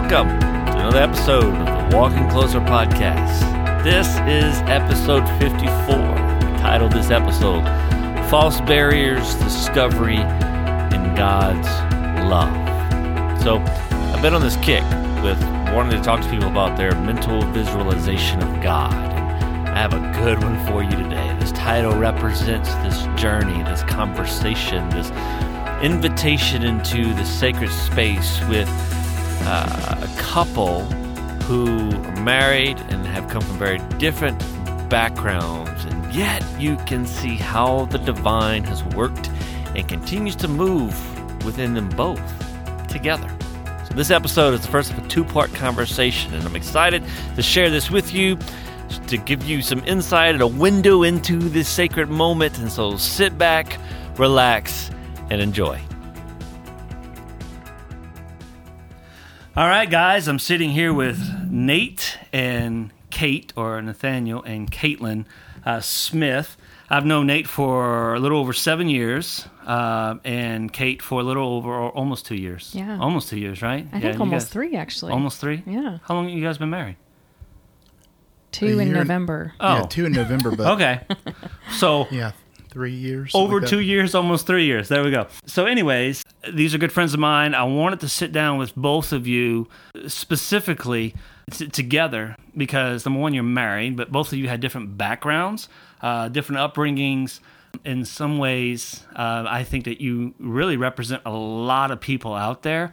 Welcome to another episode of the Walking Closer podcast. This is episode 54, titled this episode False Barriers, Discovery, and God's Love. So, I've been on this kick with wanting to talk to people about their mental visualization of God. I have a good one for you today. This title represents this journey, this conversation, this invitation into the sacred space with uh, a couple who are married and have come from very different backgrounds, and yet you can see how the divine has worked and continues to move within them both together. So, this episode is the first of a two part conversation, and I'm excited to share this with you to give you some insight and a window into this sacred moment. And so, sit back, relax, and enjoy. All right, guys, I'm sitting here with Nate and Cait, or Nathaniel and Caitlin uh, Smith. I've known Nate for a little over seven years, uh, and Cait for a little over almost two years. Yeah. almost two years, right? I yeah, think almost guys- three, actually. Almost three. Yeah. How long have you guys been married? Two A in year and- November. Oh, Yeah, two in November, but okay. So yeah, three years. over like two years, almost three years. There we go. So, anyways, these are good friends of mine. I wanted to sit down with both of you specifically t- together because number one, you're married, but both of you had different backgrounds, uh, different upbringings. In some ways, uh, I think that you really represent a lot of people out there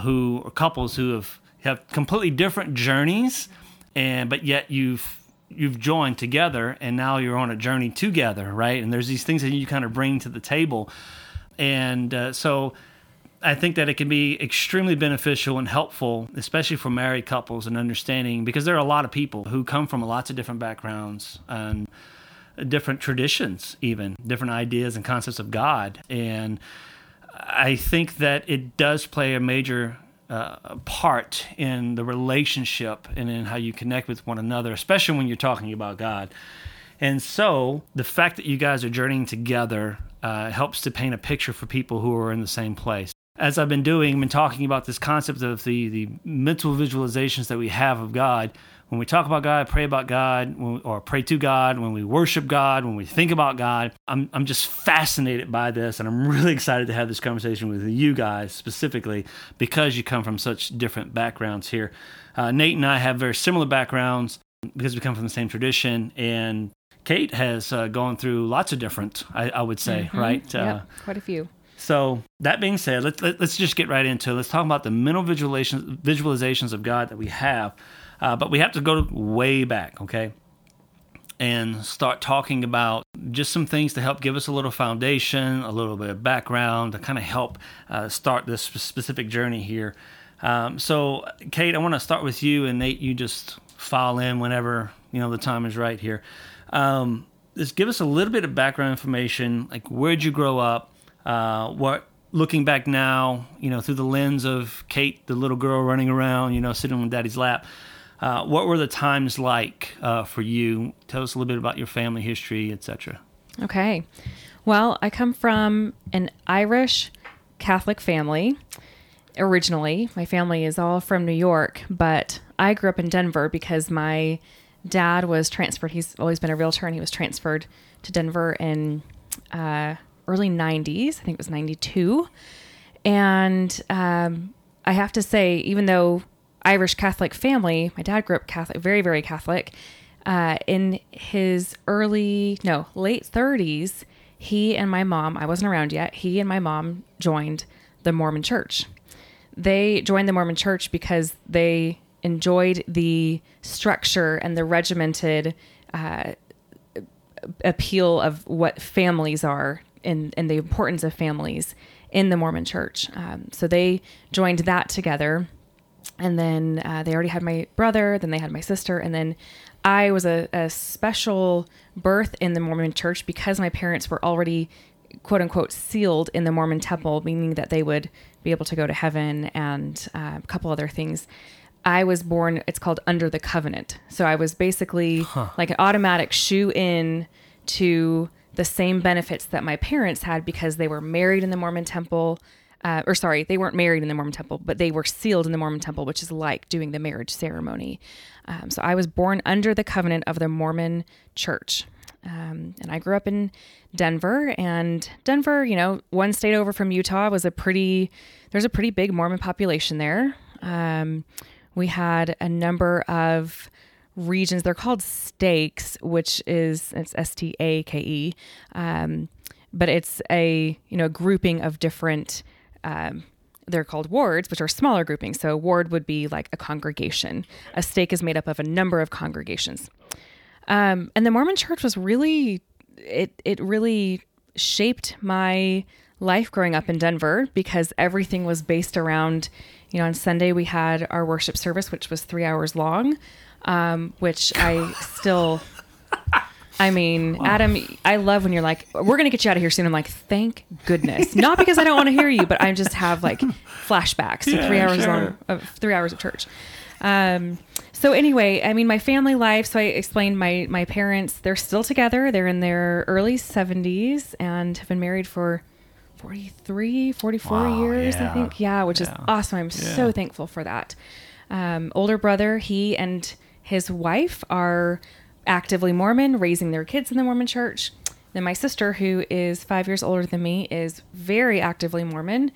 who are couples who have have completely different journeys, and but yet you've you've joined together and now you're on a journey together right? And there's these things that you kind of bring to the table. And uh, so i think that it can be extremely beneficial and helpful especially for married couples and understanding because there are a lot of people who come from lots of different backgrounds and different traditions even different ideas and concepts of god. And I think that it does play a major uh, part in the relationship and in how you connect with one another, especially when you're talking about God. And so the fact that you guys are journeying together uh, helps to paint a picture for people who are in the same place. As I've been doing, I've been talking about this concept of the, the mental visualizations that we have of God. When we talk about God, pray about God, when, or pray to God, when we worship God, when we think about God, I'm, I'm just fascinated by this. And I'm really excited to have this conversation with you guys specifically because you come from such different backgrounds here. Uh, Nate and I have very similar backgrounds because we come from the same tradition. And Cait has uh, gone through lots of different, I, I would say, right? Uh, Yep, quite a few. so that being said, let's let, let's just get right into it. Let's talk about the mental visualizations visualizations of God that we have, uh, but we have to go way back, okay, and start talking about just some things to help give us a little foundation, a little bit of background to kind of help uh, start this specific journey here. Um, so, Cait, I want to start with you, and Nate, you just file in whenever you know the time is right here. Um, just give us a little bit of background information, like where'd you grow up, uh, what looking back now, you know, through the lens of Cait, the little girl running around, you know, sitting on daddy's lap. Uh, what were the times like uh, for you? Tell us a little bit about your family history, etc. Okay. Well, I come from an Irish Catholic family originally. My family is all from New York, but I grew up in Denver because my dad was transferred. He's always been a realtor and he was transferred to Denver in uh, early 90s. I think it was 92. And um, I have to say, even though Irish Catholic family, my dad grew up Catholic, very, very Catholic. Uh, in his early, no, late 30s, he and my mom, I wasn't around yet, he and my mom joined the Mormon church. They joined the Mormon church because they enjoyed the structure and the regimented uh, appeal of what families are and, and the importance of families in the Mormon church. Um, so they joined that together. And then uh, they already had my brother, then they had my sister. And then I was a, a special birth in the Mormon church because my parents were already quote unquote sealed in the Mormon temple, meaning that they would be able to go to heaven and uh, a couple other things. I was born, it's called under the covenant. So I was basically like an automatic shoe in to the same benefits that my parents had because they were married in the Mormon temple. Uh, or sorry, they weren't married in the Mormon temple, but they were sealed in the Mormon temple, which is like doing the marriage ceremony. Um, so I was born under the covenant of the Mormon church. Um, and I grew up in Denver, and Denver, you know, one state over from Utah, was a pretty, there's a pretty big Mormon population there. Um, we had a number of regions. They're called stakes, which is it's S T A K E, um, but it's a you know grouping of different. Um, they're called wards, which are smaller groupings. So a ward would be like a congregation. A stake is made up of a number of congregations. Um, and the Mormon Church was really it it really shaped my life growing up in Denver because everything was based around, you know, on Sunday we had our worship service, which was three hours long, um, which I still. I mean, wow. Adam, I love when you're like, we're going to get you out of here soon. I'm like, thank goodness. Not because I don't want to hear you, but I just have like flashbacks to yeah, three hours sure. long of three hours of church. Um, so anyway, I mean, my family life. So I explained my my parents. They're still together. They're in their early 70s and have been married for 43, 44 wow, years. Yeah. I think. Yeah, which yeah. is awesome. I'm yeah. so thankful for that. Um, older brother, he and his wife are actively Mormon, raising their kids in the Mormon church. Then my sister, who is five years older than me, is very actively Mormon.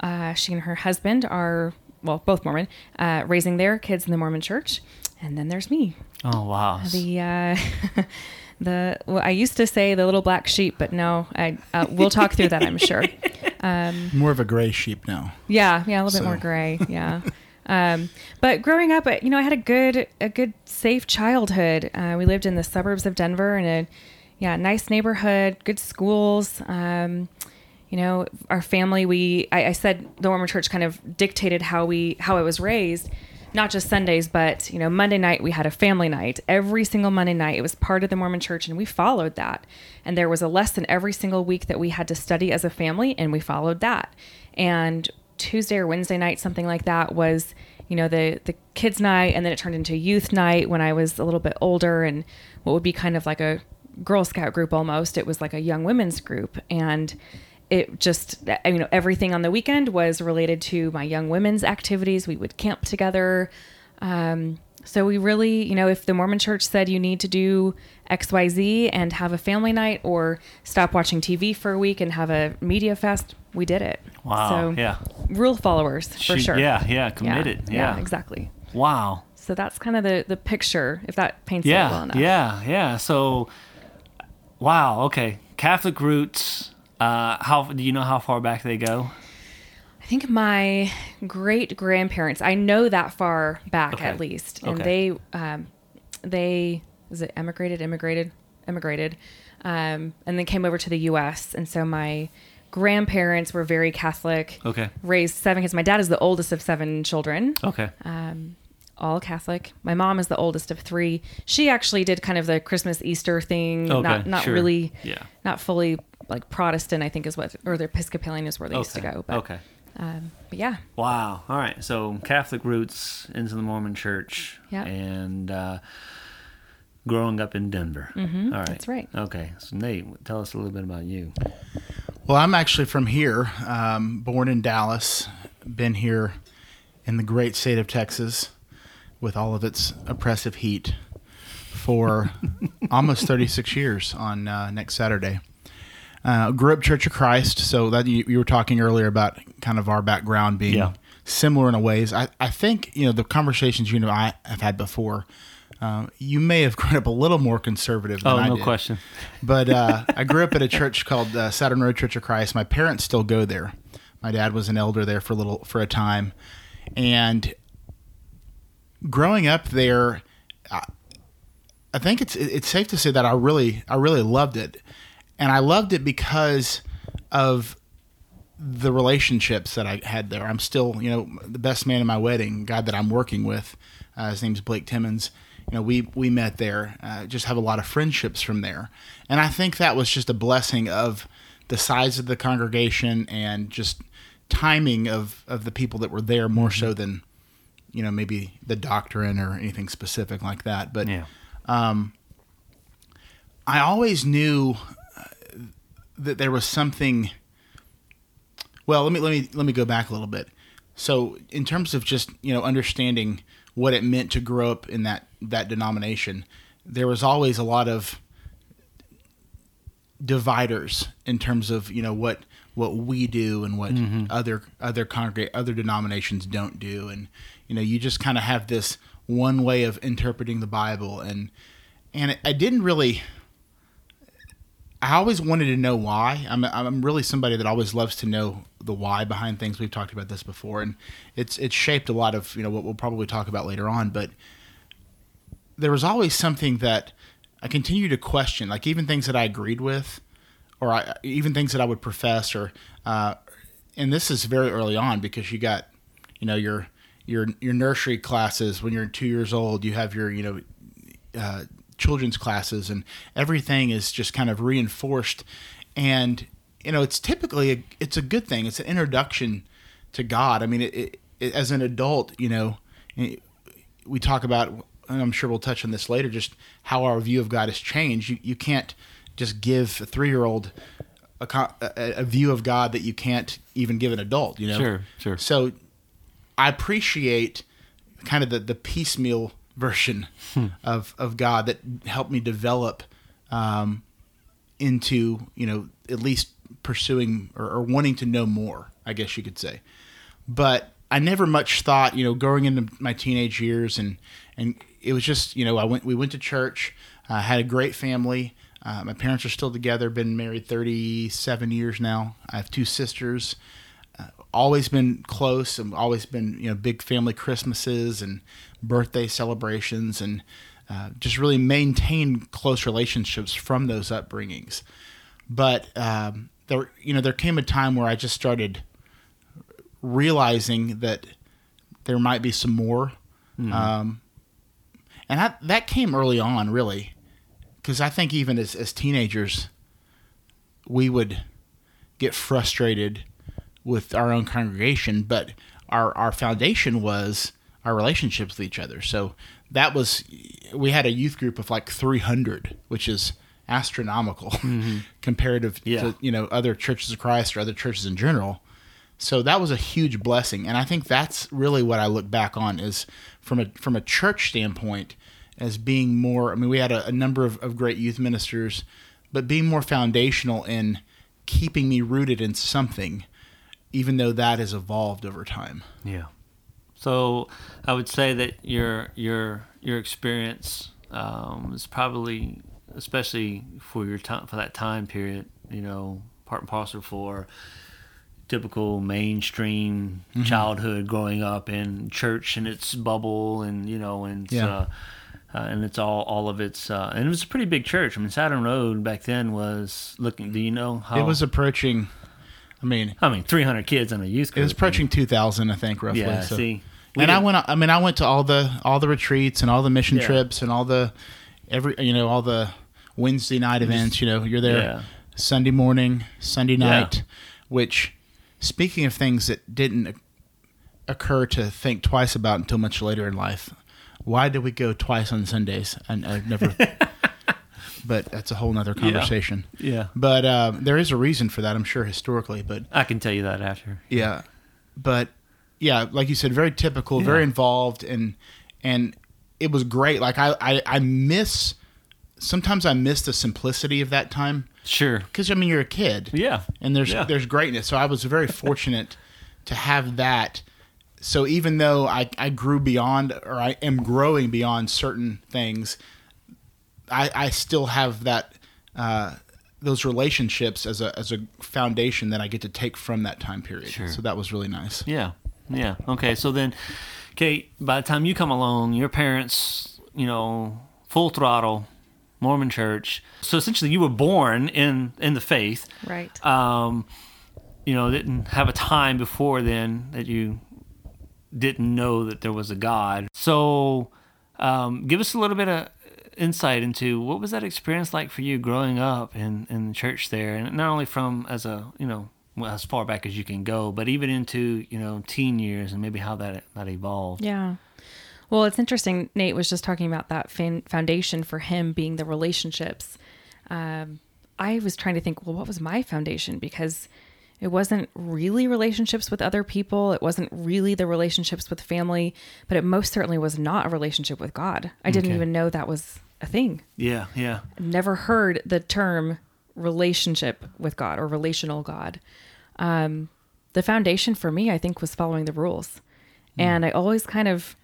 Uh, she and her husband are well, both Mormon, uh, raising their kids in the Mormon church. And then there's me. Oh, wow. The, uh, the, well, I used to say the little black sheep, but no, I, uh, we'll talk through that, I'm sure. Um, more of a gray sheep now. Yeah. Yeah. A little so. bit more gray. Yeah. Um, but growing up, you know, I had a good, a good, safe childhood. Uh, we lived in the suburbs of Denver in a, yeah, nice neighborhood, good schools. Um, you know, our family, we, I, I, said the Mormon church kind of dictated how we, how I was raised, not just Sundays, but, you know, Monday night we had a family night. Every single Monday night, it was part of the Mormon church and we followed that. And there was a lesson every single week that we had to study as a family and we followed that. And Tuesday or Wednesday night, something like that was, you know, the, the kids night. And then it turned into youth night when I was a little bit older and what would be kind of like a Girl Scout group almost. It was like a young women's group. And, it just you know everything on the weekend was related to my young women's activities we would camp together um, so we really you know if the mormon church said you need to do xyz and have a family night or stop watching tv for a week and have a media fest we did it. Wow. So yeah. rule followers for she, sure. Yeah yeah committed. Yeah, yeah. yeah exactly. Wow. So that's kind of the the picture if that paints yeah, it well enough. yeah yeah. So wow okay. Catholic roots uh, how do you know how far back they go? I think my great grandparents. I know that far back okay. at least, and okay. they um, they was it emigrated, immigrated, immigrated, um, and then came over to the U.S. And so my grandparents were very Catholic. Okay. Raised seven kids. My dad is the oldest of seven children. Okay. Um, all Catholic. My mom is the oldest of three. She actually did kind of the Christmas Easter thing. Okay, not not sure. really. Yeah. Not fully like Protestant, I think is what, or the Episcopalian is where they okay. used to go. But, okay. Um, but yeah. Wow. All right. So Catholic roots into the Mormon Church. Yeah. And uh, growing up in Denver. Mm-hmm. All right. That's right. Okay. So Nate, tell us a little bit about you. Well, I'm actually from here. Um, born in Dallas. Been here in the great state of Texas with all of its oppressive heat for almost 36 years on uh, next Saturday. Uh, grew up Church of Christ, so that you, you, were talking earlier about kind of our background being yeah. similar in a ways. I, I think you know the conversations you know I have had before. Uh, you may have grown up a little more conservative. Than oh, I no did. question. But uh, I grew up at a church called uh, Saturn Road Church of Christ. My parents still go there. My dad was an elder there for a little for a time, and growing up there, I, I think it's it's safe to say that I really I really loved it and I loved it because of the relationships that I had there. I'm still, you know, the best man in my wedding, guy that I'm working with. Uh, his name's Blake Timmons. You know, we we met there. Uh, just have a lot of friendships from there, and I think that was just a blessing of the size of the congregation and just timing of of the people that were there more mm-hmm. so than you know maybe the doctrine or anything specific like that. But yeah. um, I always knew that there was something Well, let me let me let me go back a little bit. So, in terms of just you know understanding what it meant to grow up in that that denomination, there was always a lot of dividers in terms of you know what what we do and what mm-hmm. other other congregate other denominations don't do. And you know you just kind of have this one way of interpreting the bible. And and i didn't really i always wanted to know why. I'm i'm really somebody that always loves to know the why behind things we've talked about this before and it's it's shaped a lot of you know what we'll probably talk about later on but there was always something that I continue to question, like even things that I agreed with, or I, even things that I would profess, or uh, and this is very early on because you got, you know, your your your nursery classes when you're two years old. You have your you know uh, children's classes, and everything is just kind of reinforced, and you know it's typically a, it's a good thing. It's an introduction to God. I mean, it, it, as an adult, you know, we talk about and I'm sure we'll touch on this later, just how our view of God has changed. You, you can't just give a three year old a, a, a view of God that you can't even give an adult, you know? Sure, sure. So I appreciate kind of the, the piecemeal version of, of God that helped me develop um, into, you know, at least pursuing or, or wanting to know more, I guess you could say. But I never much thought, you know, going into my teenage years and, and it was just, you know, I went, we went to church, uh, had a great family. Uh, my parents are still together, been married 37 years now. I have two sisters, uh, always been close and always been, you know, big family Christmases and birthday celebrations and uh, just really maintained close relationships from those upbringings. But, um, there, you know, there came a time where I just started realizing that there might be some more. Um, and that that came early on, really, because I think even as, as teenagers, we would get frustrated with our own congregation, but our our foundation was our relationships with each other. So that was we had a youth group of like 300, which is astronomical comparative Yeah. to you know other churches of Christ or other churches in general. So that was a huge blessing, and I think that's really what I look back on is from a from a church standpoint as being more. I mean, we had a, a number of, of great youth ministers, but being more foundational in keeping me rooted in something, even though that has evolved over time. Yeah. So I would say that your your your experience um, is probably, especially for your time for that time period, you know, part and parcel for typical mainstream childhood growing up in church and its bubble and you know and it's, Yeah. uh, uh, and it's all all of its uh, and it was a pretty big church. I mean, Saturn Road back then was looking. Do you know how It was approaching. I mean, I mean, 300 kids in a youth group. it was approaching 2,000, I think, roughly. Yeah. so. See. we and I didn't- went. I mean, I went to all the all the retreats and all the mission Yeah. trips and all the every you know all the Wednesday night events. You know, you're there Yeah. Sunday morning, Sunday Yeah. night. Which, speaking of things that didn't occur to think twice about until much later in life, why did we go twice on Sundays? And I've never. but that's a whole nother conversation. Yeah. But uh, there is a reason for that, I'm sure, historically. But I can tell you that after. yeah, but yeah, like you said, very typical, very involved, and and it was great. Like I I, I miss sometimes I miss the simplicity of that time Sure. because I mean you're a kid, Yeah. and there's Yeah. there's greatness. So I was very fortunate to have that. So even though I, I grew beyond or I am growing beyond certain things, I, I still have that uh, those relationships as a as a foundation that I get to take from that time period. Sure. So that was really nice. Yeah. Yeah. Okay. So then, Cait, by the time you come along, your parents, you know, full throttle, Mormon church. So essentially, you were born in in the faith. Right. Um, you know, didn't have a time before then that you didn't know that there was a God. So, um, give us a little bit of insight into what was that experience like for you growing up in in the church there, and not only from as a you know well, as far back as you can go, but even into you know teen years and maybe how that that evolved. Yeah. Well, it's interesting. Nate was just talking about that fan- foundation for him being the relationships. Um, I was trying to think, well, what was my foundation? Because It wasn't really relationships with other people. It wasn't really the relationships with family, but it most certainly was not a relationship with God. I didn't Okay. even know that was a thing. Yeah, yeah. Never heard the term relationship with God or relational God. Um, the foundation for me, I think, was following the rules. And I always kind of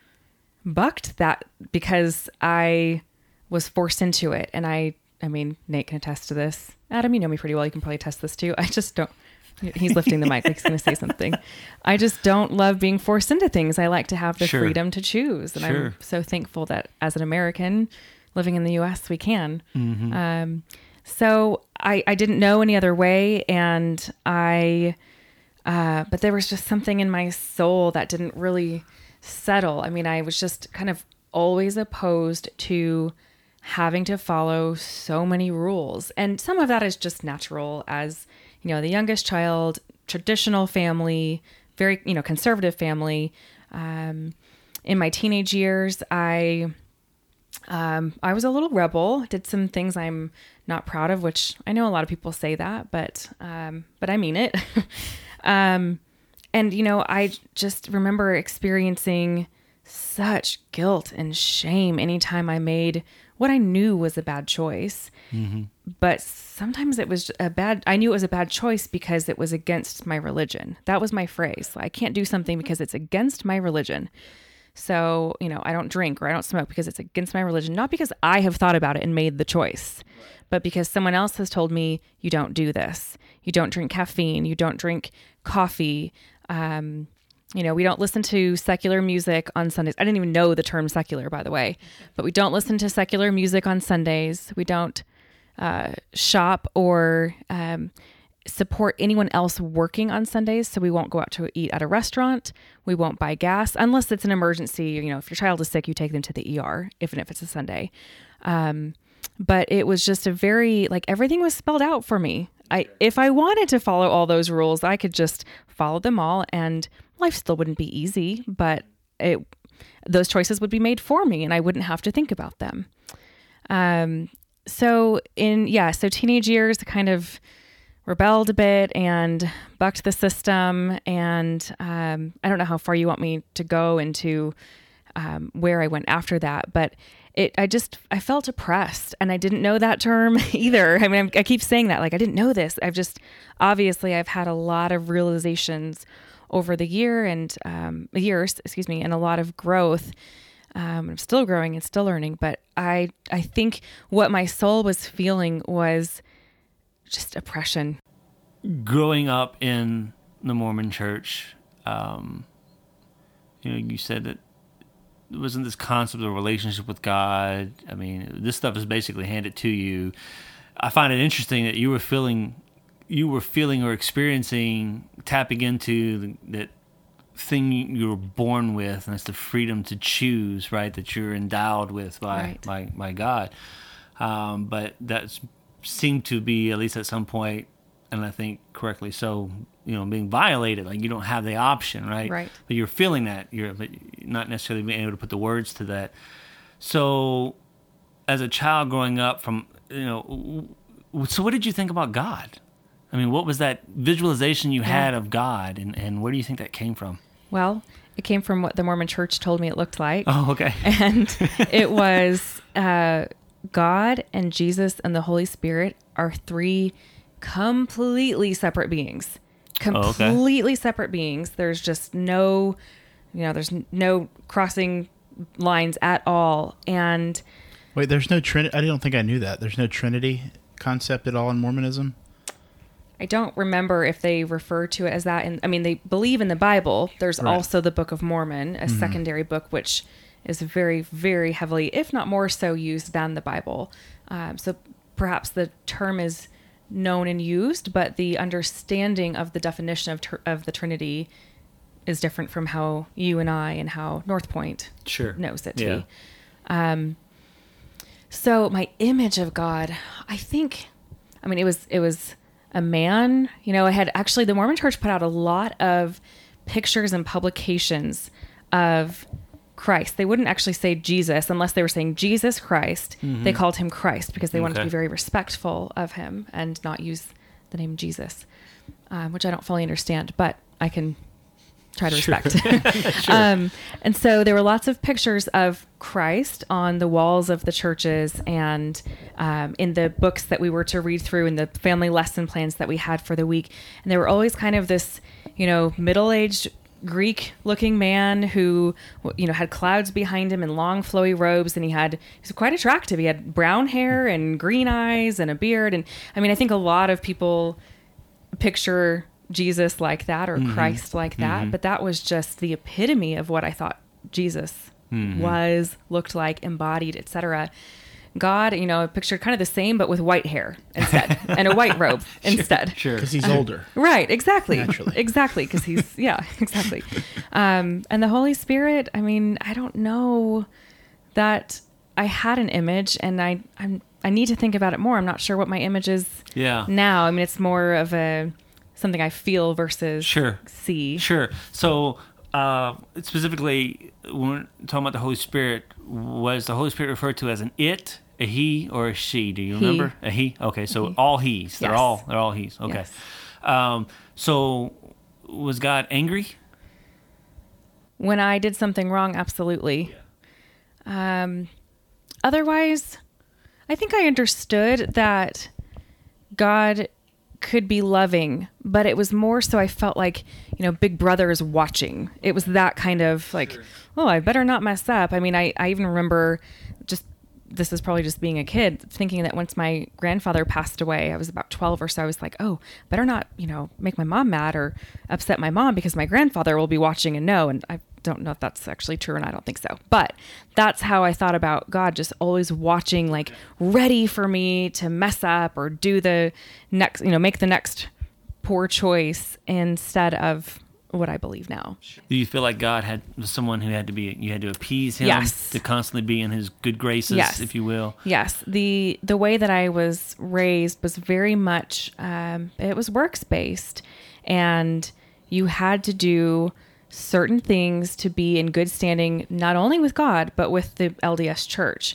bucked that because I was forced into it. And I, I mean, Nate can attest to this. Adam, you know me pretty well. You can probably attest this too. I just don't. He's lifting the mic like he's going to say something. I just don't love being forced into things. I like to have the Sure. freedom to choose. And Sure. I'm so thankful that as an American living in the US, we can. Um, so I, I didn't know any other way. And I, uh, but there was just something in my soul that didn't really settle. I mean, I was just kind of always opposed to having to follow so many rules. And some of that is just natural as, you know, the youngest child, traditional family, very, you know, conservative family. Um, in my teenage years, I um, I was a little rebel. Did some things I'm not proud of, which I know a lot of people say that, but um, but I mean it. um, and you know, I just remember experiencing such guilt and shame anytime I made what I knew was a bad choice. Mm-hmm. But sometimes it was a bad. I knew it was a bad choice because it was against my religion. That was my phrase. I can't do something because it's against my religion. So, you know, I don't drink or I don't smoke because it's against my religion, not because I have thought about it and made the choice, but because someone else has told me you don't do this. You don't drink caffeine, you don't drink coffee. Um, you know, we don't listen to secular music on Sundays. I didn't even know the term secular, by the way, but we don't listen to secular music on Sundays. We don't uh, shop or um, support anyone else working on Sundays. So we won't go out to eat at a restaurant. We won't buy gas unless it's an emergency. You know, if your child is sick, you take them to the ER, even if it's a Sunday. Um, but it was just a very like everything was spelled out for me. I if I wanted to follow all those rules, I could just follow them all, and life still wouldn't be easy. But it those choices would be made for me, and I wouldn't have to think about them. Um, so in yeah, so teenage years, kind of rebelled a bit and bucked the system. And um, I don't know how far you want me to go into um, where I went after that, but it I just I felt oppressed, and I didn't know that term either. I mean, I'm, I keep saying that like I didn't know this. I've just obviously I've had a lot of realizations over the year and um, years, excuse me, and a lot of growth. Um, I'm still growing and still learning, but I I think what my soul was feeling was just oppression. growing up in the Mormon church, um, you know, you said that wasn't this concept of relationship with God. I mean, this stuff is basically handed to you. I find it interesting that you were feeling, you were feeling or experiencing, tapping into the, that thing you were born with, and it's the freedom to choose, right? That you're endowed with by Right. by, by God. Um, but that seemed to be at least at some point, and I think correctly so, you know, being violated. Like you don't have the option, right? Right. But you're feeling that you're, but not necessarily being able to put the words to that. So, as a child growing up, from you know, so what did you think about God? I mean, what was that visualization you had of God, and, and where do you think that came from? Well, it came from what the Mormon church told me it looked like. Oh, okay. and it was uh, God and Jesus and the Holy Spirit are three completely separate beings. Oh, okay. Completely separate beings. There's just no, you know, there's no crossing lines at all. And Wait, there's no Trinity. I don't think I knew that. There's no Trinity concept at all in Mormonism. I don't remember if they refer to it as that. And I mean, they believe in the Bible. There's Right. also the Book of Mormon, a secondary book, which is very, very heavily, if not more so, used than the Bible. Um, so perhaps the term is known and used, but the understanding of the definition of, tr- of the Trinity is different from how you and I and how North Point Sure. knows it to Yeah. be. Um, so my image of God, I think, I mean, it was it was a man. You know, I had actually the Mormon Church put out a lot of pictures and publications of Christ. They wouldn't actually say Jesus unless they were saying Jesus Christ. They called him Christ because they wanted to be very respectful of him and not use the name Jesus. um, which I don't fully understand, but I can try to respect. um, and so there were lots of pictures of Christ on the walls of the churches and um, in the books that we were to read through and the family lesson plans that we had for the week. And they were always kind of this, you know, middle aged Greek looking man who, you know, had clouds behind him and long flowy robes. And he had, he was quite attractive. He had brown hair and green eyes and a beard. And I mean, I think a lot of people picture Jesus like that or mm-hmm. Christ like that, mm-hmm. but that was just the epitome of what I thought Jesus mm-hmm. was, looked like, embodied, etc. God, you know, I pictured kind of the same, but with white hair instead and a white robe instead. Sure. because he's older. Right, exactly. Naturally. Exactly, because he's, yeah, exactly. Um, and the Holy Spirit, I mean, I don't know that I had an image and I, I'm, I need to think about it more. I'm not sure what my image is Yeah. now. I mean, it's more of a, something I feel versus Sure. see. Sure. So, uh, specifically, when we're talking about the Holy Spirit, was the Holy Spirit referred to as an it, a he, or a she? Do you He. remember? A he. Okay, so all he's. They're Yes. all. They're all he's. Okay. Yes. Um, so, was God angry? When I did something wrong, absolutely. Um, otherwise, I think I understood that God could be loving, but it was more so I felt like, you know, Big Brother is watching. It was that kind of like, oh, I better not mess up. I mean, I, I even remember this is probably just being a kid thinking that once my grandfather passed away, I was about 12 or so. I was like, oh, better not, you know, make my mom mad or upset my mom because my grandfather will be watching and know. And I don't know if that's actually true, and I don't think so. But that's how I thought about God, just always watching, like ready for me to mess up or do the next, you know, make the next poor choice instead of what I believe now. Do you feel like God had was someone who had to be you had to appease him Yes. to constantly be in his good graces, Yes. if you will? Yes, the the way that I was raised was very much um, it was works based, and you had to do certain things to be in good standing not only with God but with the LDS Church.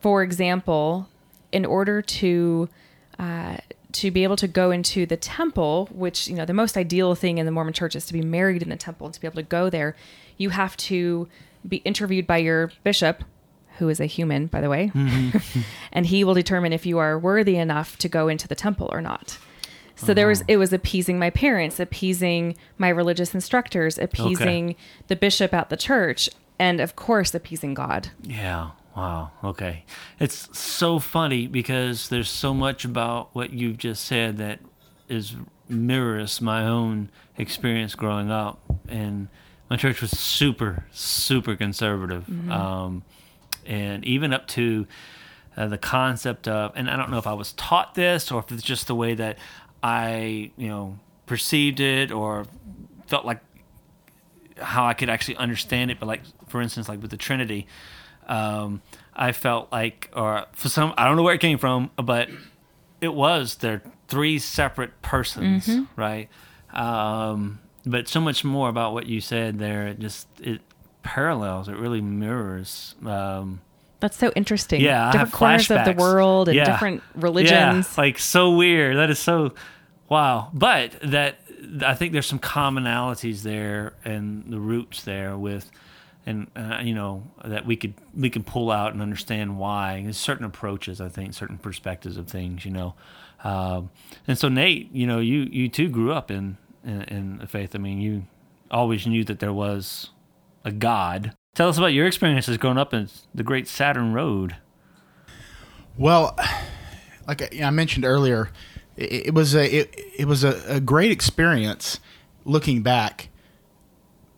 For example, in order to uh, to be able to go into the temple, which you know the most ideal thing in the Mormon Church is to be married in the temple and to be able to go there, you have to be interviewed by your bishop, who is a human, by the way, mm-hmm. and he will determine if you are worthy enough to go into the temple or not. So there was uh-huh. it was appeasing my parents, appeasing my religious instructors, appeasing the bishop at the church, and of course appeasing God. Yeah. Wow. Okay. It's so funny because there's so much about what you've just said that is mirrors my own experience growing up, and my church was super, super conservative, um, and even up to uh, the concept of, and I don't know if I was taught this or if it's just the way that I, you know, perceived it or felt like how I could actually understand it. But like, for instance, like with the Trinity, um, I felt like, or for some, I don't know where it came from, but it was they're three separate persons, right? Um, but so much more about what you said there. It just it parallels. It really mirrors. Um, That's so interesting. yeah, different corners of the world and Yeah. different religions. Yeah, like so weird. That is so wow. But that I think there's some commonalities there and the roots there with, and uh, you know that we could we can pull out and understand why. There's certain approaches, I think, certain perspectives of things. You know, um, and so Nate, you know, you you too grew up in in, in the faith. I mean, you always knew that there was a God. Tell us about your experiences growing up in the Great Saturn Road. Well, like I mentioned earlier, it, it was a it, it was a, a great experience looking back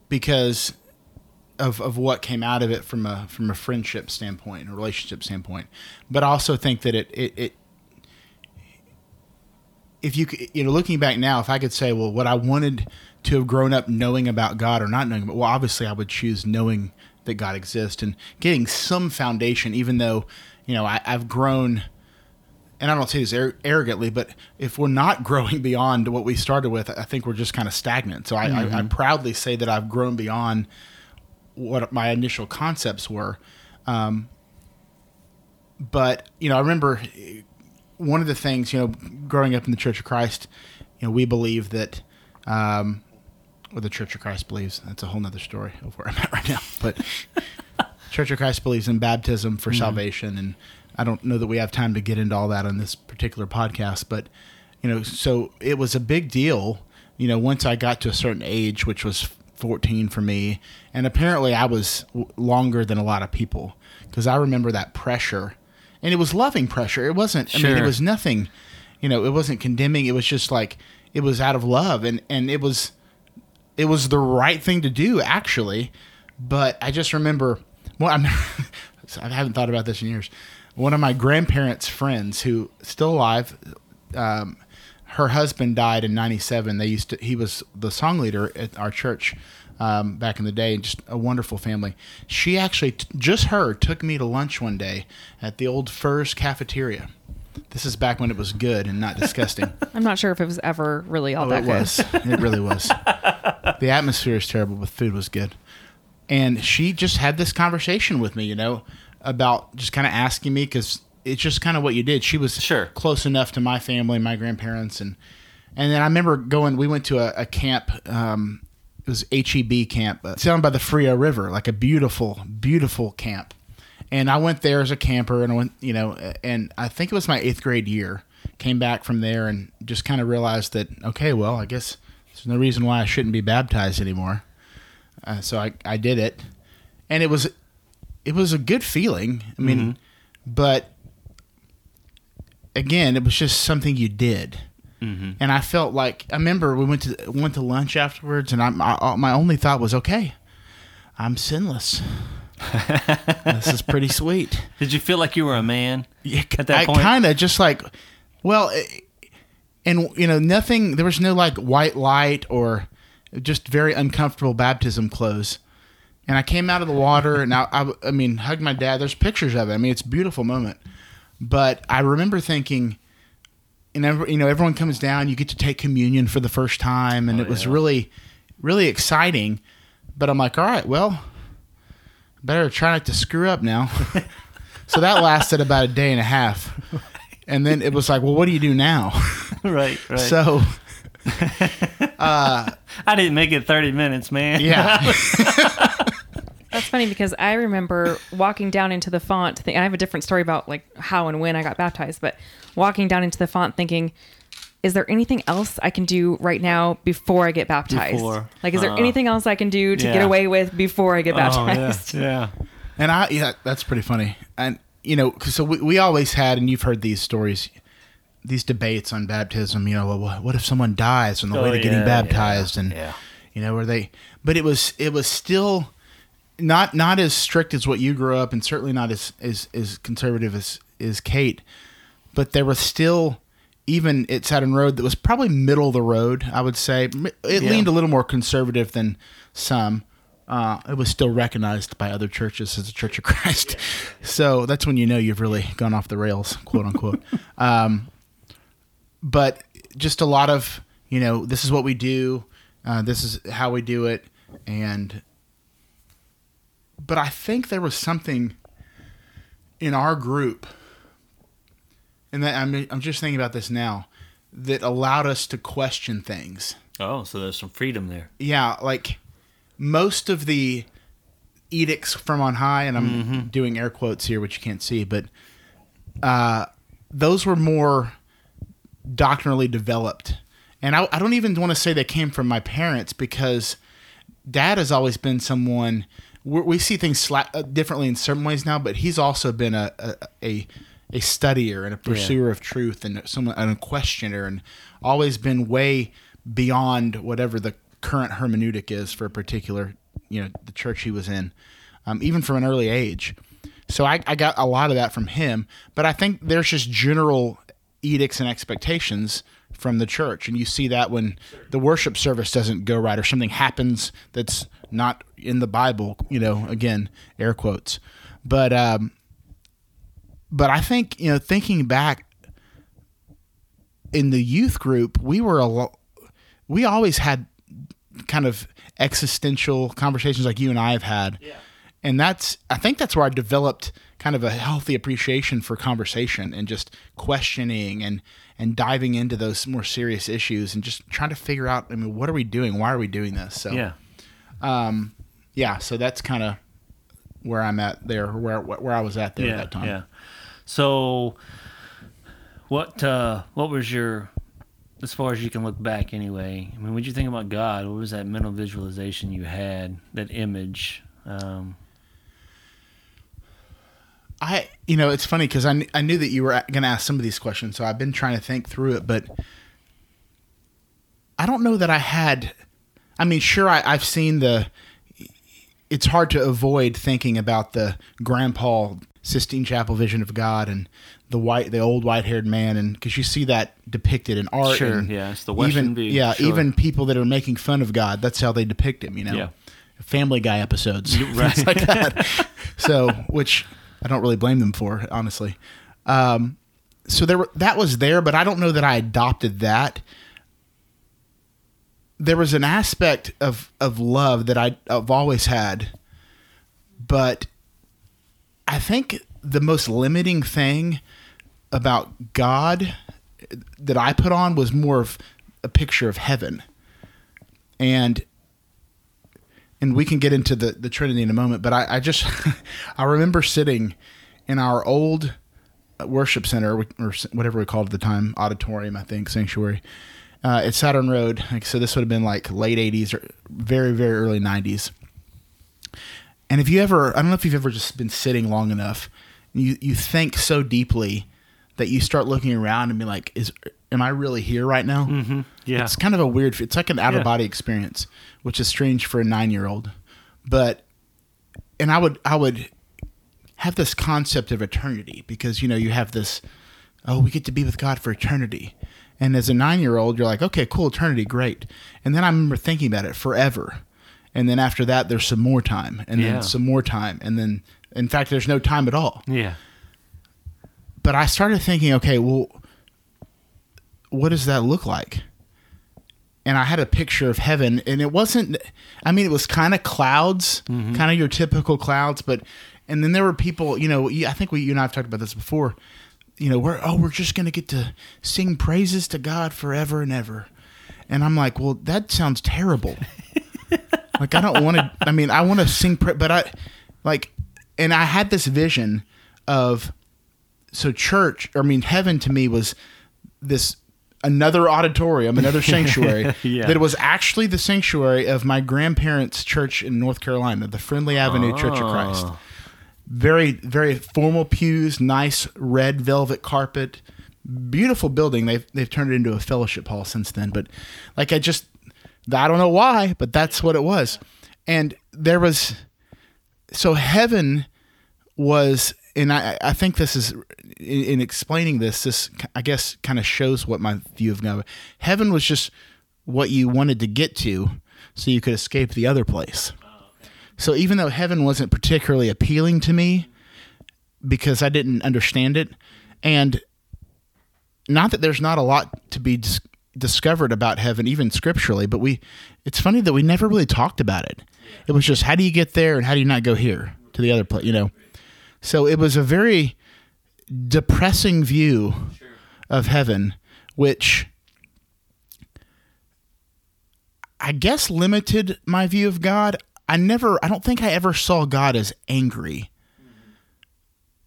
because of of what came out of it from a from a friendship standpoint, a relationship standpoint. But I also think that it it, it if you you know looking back now, if I could say, well, what I wanted to have grown up knowing about God or not knowing, but well, obviously I would choose knowing that God exists and getting some foundation, even though you know I, I've grown. And I don't say this ar- arrogantly, but if we're not growing beyond what we started with, I think we're just kind of stagnant. So I, I, I mm-hmm. proudly say that I've grown beyond what my initial concepts were. Um, but you know, I remember one of the things you know, growing up in the Church of Christ, you know, we believe that, um, or the Church of Christ believes. That's a whole nother story of where I'm at right now. But Church of Christ believes in baptism for salvation, and I don't know that we have time to get into all that on this particular podcast. But you know, so it was a big deal. You know, once I got to a certain age, which was 14 for me, and apparently I was w- longer than a lot of people because I remember that pressure, and it was loving pressure. It wasn't. I mean, it was nothing. You know, it wasn't condemning. It was just like it was out of love, and and it was it was the right thing to do actually but i just remember well i'm i haven't thought about this in years one of my grandparents friends who still alive um, her husband died in 97 they used to he was the song leader at our church um, back in the day just a wonderful family she actually t- just her took me to lunch one day at the old Furr's cafeteria this is back when it was good and not disgusting I'm not sure if it was ever really all Oh, that it good. was. It really was. the atmosphere is terrible, but food was good. And she just had this conversation with me, you know, about just kind of asking me because it's just kind of what you did. She was Sure. close enough to my family, my grandparents, and and then I remember going. We went to a, a camp. Um, it was HEB camp uh, down by the Frio River, like a beautiful, beautiful camp. And I went there as a camper, and I went, you know, and I think it was my eighth grade year. Came back from there and just kind of realized that okay, well, I guess there's no reason why I shouldn't be baptized anymore. Uh, so I I did it, and it was it was a good feeling. I mean, but again, it was just something you did. And I felt like I remember we went to went to lunch afterwards, and I, my my only thought was, okay, I'm sinless. this is pretty sweet. Did you feel like you were a man Yeah, at that I point? kind of just like, well, eh, and you know, nothing. There was no like white light or just very uncomfortable baptism clothes. And I came out of the water, and I, I, I mean, hugged my dad. There's pictures of it. I mean, it's a beautiful moment. But I remember thinking, and every, you know, everyone comes down. You get to take communion for the first time, and Oh, it was yeah. really, really exciting. But I'm like, all right, well, better try not to screw up now. so that lasted about a day and a half, and then it was like, well, what do you do now? right, right. so uh, I didn't make it 30 minutes, man. yeah, That's funny because I remember walking down into the font. Th- I have a different story about like how and when I got baptized, but walking down into the font thinking, is there anything else I can do right now before I get baptized? Before. Like, is there Uh, anything else I can do to get away with before I get Oh, yeah, baptized? yeah. and I yeah, that's pretty funny. And you know, 'cause so we, we always had, and you've heard these stories, these debates on baptism. You know, well, what- what if someone dies on the Oh, way to getting baptized, yeah, and yeah. you know, where they? But it was it was still not not as strict as what you grew up, and certainly not as as, as conservative as as Cait. But there was still even at Saturn Road that was probably middle of the road. I would say it Yeah. leaned a little more conservative than some. Uh, it was still recognized by other churches as a Church of Christ. So that's when you know you've really gone off the rails, quote unquote. um, but just a lot of you know, this is what we do. Uh, this is how we do it, and but I think there was something in our group, and that I'm I'm just thinking about this now, that allowed us to question things. Oh, so there's some freedom there. Yeah, like most of the edicts from on high, and I'm Mm-hmm. doing air quotes here, which you can't see, but uh, those were more doctrinally developed. And I, I don't even want to say they came from my parents because dad has always been someone we see things sla- uh, differently in certain ways now, but he's also been a a, a, a studier and a pursuer of truth and someone and a questioner and always been way beyond whatever the current hermeneutic is for a particular you know the church he was in, um, even from an early age. So I, I got a lot of that from him, but I think there's just general edicts and expectations from the church, and you see that when the worship service doesn't go right or something happens that's not in the Bible. You know, again, air quotes, but um, but I think you know, thinking back in the youth group, we were a lo- we always had kind of existential conversations like you and I have had. and that's I think that's where I developed kind of a healthy appreciation for conversation and just questioning and and diving into those more serious issues and just trying to figure out. I mean, what are we doing? Why are we doing this? So Yeah. Yeah, so that's kind of where I'm at there, where where I was at there yeah, at that time. Yeah. So, what uh, what was your, as far as you can look back anyway? I mean, what did you think about God? What was that mental visualization you had? That image? Um, I, you know, it's funny because I, kn- I knew that you were going to ask some of these questions, so I've been trying to think through it, but I don't know that I had. I mean, sure, I, I've seen the. It's hard to avoid thinking about the Grandpa Sistine Chapel vision of God and the white, the old white-haired man, and because you see that depicted in art. Sure, and yeah, it's the Western even, view, Yeah, sure. even people that are making fun of God, that's how they depict him. You know, Yeah. Family Guy episodes, Right. things like that. so, which I don't really blame them for, honestly. Um, so there, were, that was there, but I don't know that I adopted that. There was an aspect of of love that I, I've always had, but I think the most limiting thing about God that I put on was more of a picture of heaven, and and we can get into the, the Trinity in a moment, but I, I just I remember sitting in our old worship center or whatever we called it at the time, auditorium, I think, sanctuary, uh, at Saturn Road. Like, so this would have been like late '80s or very very early '90s. And if you ever, I don't know if you've ever just been sitting long enough, you you think so deeply that you start looking around and be like, is am I really here right now? mm-hmm. Yeah. It's kind of a weird. It's like an out of Yeah. body experience, which is strange for a nine year old. But and I would I would have this concept of eternity because you know you have this oh we get to be with God for eternity. And as a nine year old, you're like, okay, cool, eternity, great. And then I remember thinking about it forever. And then after that, there's some more time, and Yeah. then some more time, and then, in fact, there's no time at all yeah. but I started thinking, okay, well, what does that look like? And I had a picture of heaven, and it wasn't. I mean, it was kind of clouds, mm-hmm. kind of your typical clouds, but and then there were people. You know, I think we you and I have talked about this before. You know, we're oh, we're just gonna get to sing praises to God forever and ever, and I'm like, well, that sounds terrible. like I don't want to. I mean, I want to sing, pra- but I like, and I had this vision of so church i mean heaven to me was this another auditorium another sanctuary Yeah. that was actually the sanctuary of my grandparents church in north carolina the friendly avenue church of christ Oh. Very very formal pews nice red velvet carpet. Beautiful building. They've they've turned it into a fellowship hall since then but like i just i don't know why but that's what it was. And there was so heaven was and I, I think this is in, in explaining this this i guess kind of shows what my view of god heaven was just what you wanted to get to so you could escape the other place so even though heaven wasn't particularly appealing to me because i didn't understand it and not that there's not a lot to be dis- discovered about heaven even scripturally but we it's funny that we never really talked about it it was just how do you get there and how do you not go here to the other place you know so it was a very depressing view of heaven, which I guess limited my view of God. I never, I don't think I ever saw God as angry.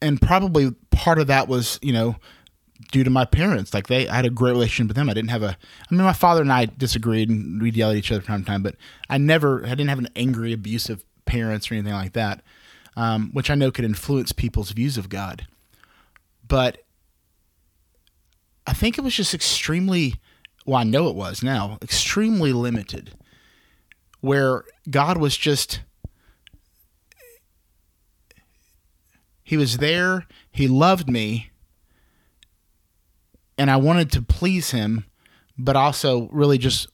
And probably part of that was, you know, due to my parents. Like they, I had a great relationship with them. I didn't have a, I mean, my father and I disagreed and we'd yell at each other from time to time, but I never, I didn't have an angry, abusive parents or anything like that, um, which I know could influence people's views of God. But I think it was just extremely, well, I know it was now, extremely limited, where God was just, He was there, He loved me, and I wanted to please Him, but also really just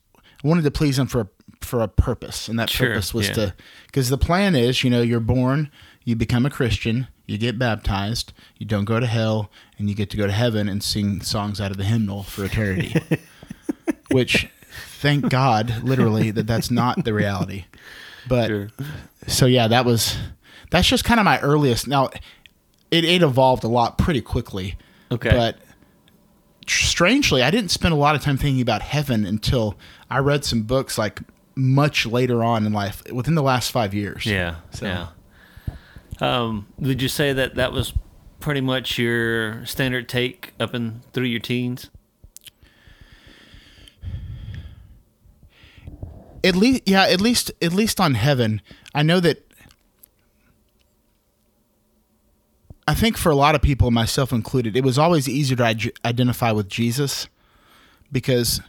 wanted to please Him for for a purpose, and that Sure, purpose was yeah. to, because the plan is, you know, you're born, you become a Christian, you get baptized, you don't go to hell, and you get to go to heaven and sing songs out of the hymnal for eternity. Which, thank God, literally, that that's not the reality. But Sure. so yeah, that was that's just kind of my earliest. Now, it, it evolved a lot pretty quickly. Okay. But strangely, I didn't spend a lot of time thinking about heaven until I read some books like much later on in life, within the last five years. Yeah. So- Yeah. Um, would you say that that was pretty much your standard take up and through your teens? At least, yeah, at least, at least on heaven, I know that. I think for a lot of people, myself included, it was always easier to id- identify with Jesus because,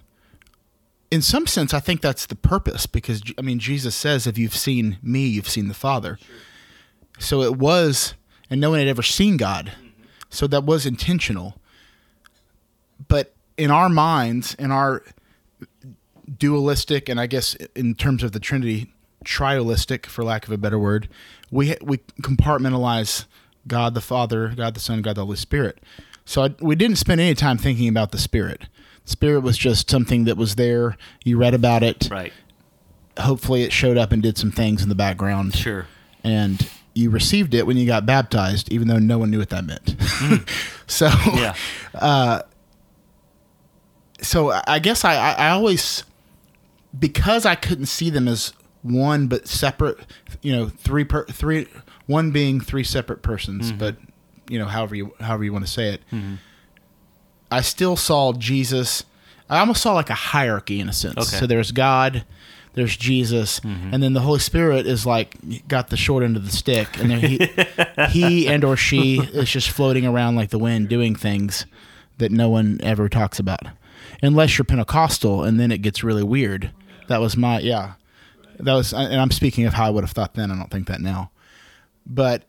in some sense, I think that's the purpose. Because I mean, Jesus says, "If you've seen me, you've seen the Father." So it was, and no one had ever seen God, so that was intentional. But in our minds, in our dualistic and I guess in terms of the Trinity, trialistic, for lack of a better word, we we compartmentalize God the Father, God the Son, God the Holy Spirit. So I, we didn't spend any time thinking about the Spirit. Spirit was just something that was there. You read about it. Right. Hopefully, it showed up and did some things in the background. Sure. And you received it when you got baptized, even though no one knew what that meant. Mm. so Yeah. Uh, so I guess I, I, I always because I couldn't see them as one but separate, you know, three per three, one being three separate persons, mm-hmm. but you know, however you however you want to say it. Mm-hmm. I still saw Jesus. I almost saw like a hierarchy in a sense. Okay. So there's God, there's Jesus, mm-hmm. and then the Holy Spirit is like got the short end of the stick, and then he he and or she is just floating around like the wind, doing things that no one ever talks about, unless you're Pentecostal, and then it gets really weird. That was my yeah. That was, and I'm speaking of how I would have thought then. I don't think that now, but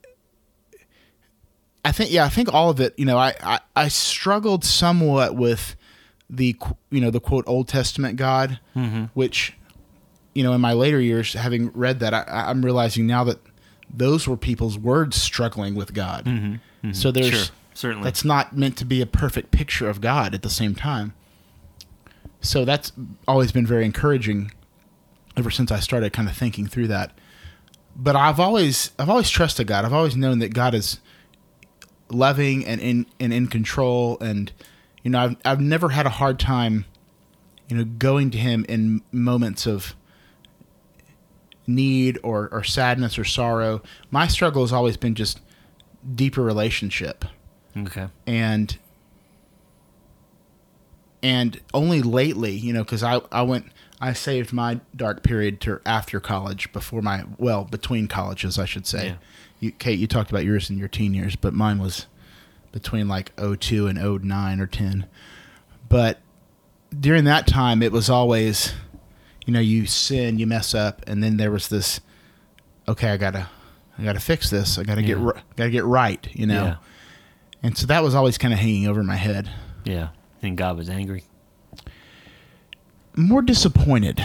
I think yeah, I think all of it. You know, I I, I struggled somewhat with the you know the quote Old Testament God, mm-hmm. which you know in my later years, having read that, I, I'm realizing now that those were people's words struggling with God. Mm-hmm. Mm-hmm. So there's Sure. Certainly. that's not meant to be a perfect picture of God at the same time. So that's always been very encouraging ever since I started kind of thinking through that. But I've always I've always trusted God. I've always known that God is loving and in and in control and you know I've I've never had a hard time you know going to him in moments of need or or sadness or sorrow. My struggle has always been just deeper relationship okay. and and only lately, you know, because I I went I saved my dark period to after college, before my well between colleges, I should say. Yeah. You, Cait, you talked about yours in your teen years, but mine was between like 02 and 09 or 10. But during that time, it was always, you know, you sin, you mess up, and then there was this, okay, I gotta, I gotta fix this. I gotta get, Yeah. ri- gotta get right, you know. Yeah. And so that was always kind of hanging over my head. Yeah. And God was angry. More disappointed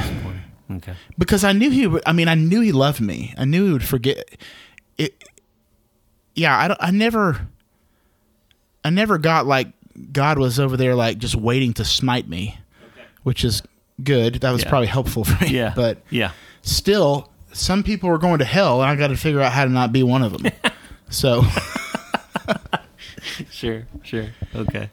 Okay. because I knew he would. I mean, I knew he loved me. I knew he would forget it. Yeah, I, don't- I never, I never got like God was over there like just waiting to smite me, which is good. That was Yeah. probably helpful for me. Yeah. but Yeah. still, some people were going to hell, and I got to figure out how to not be one of them. so Sure. Sure. Okay.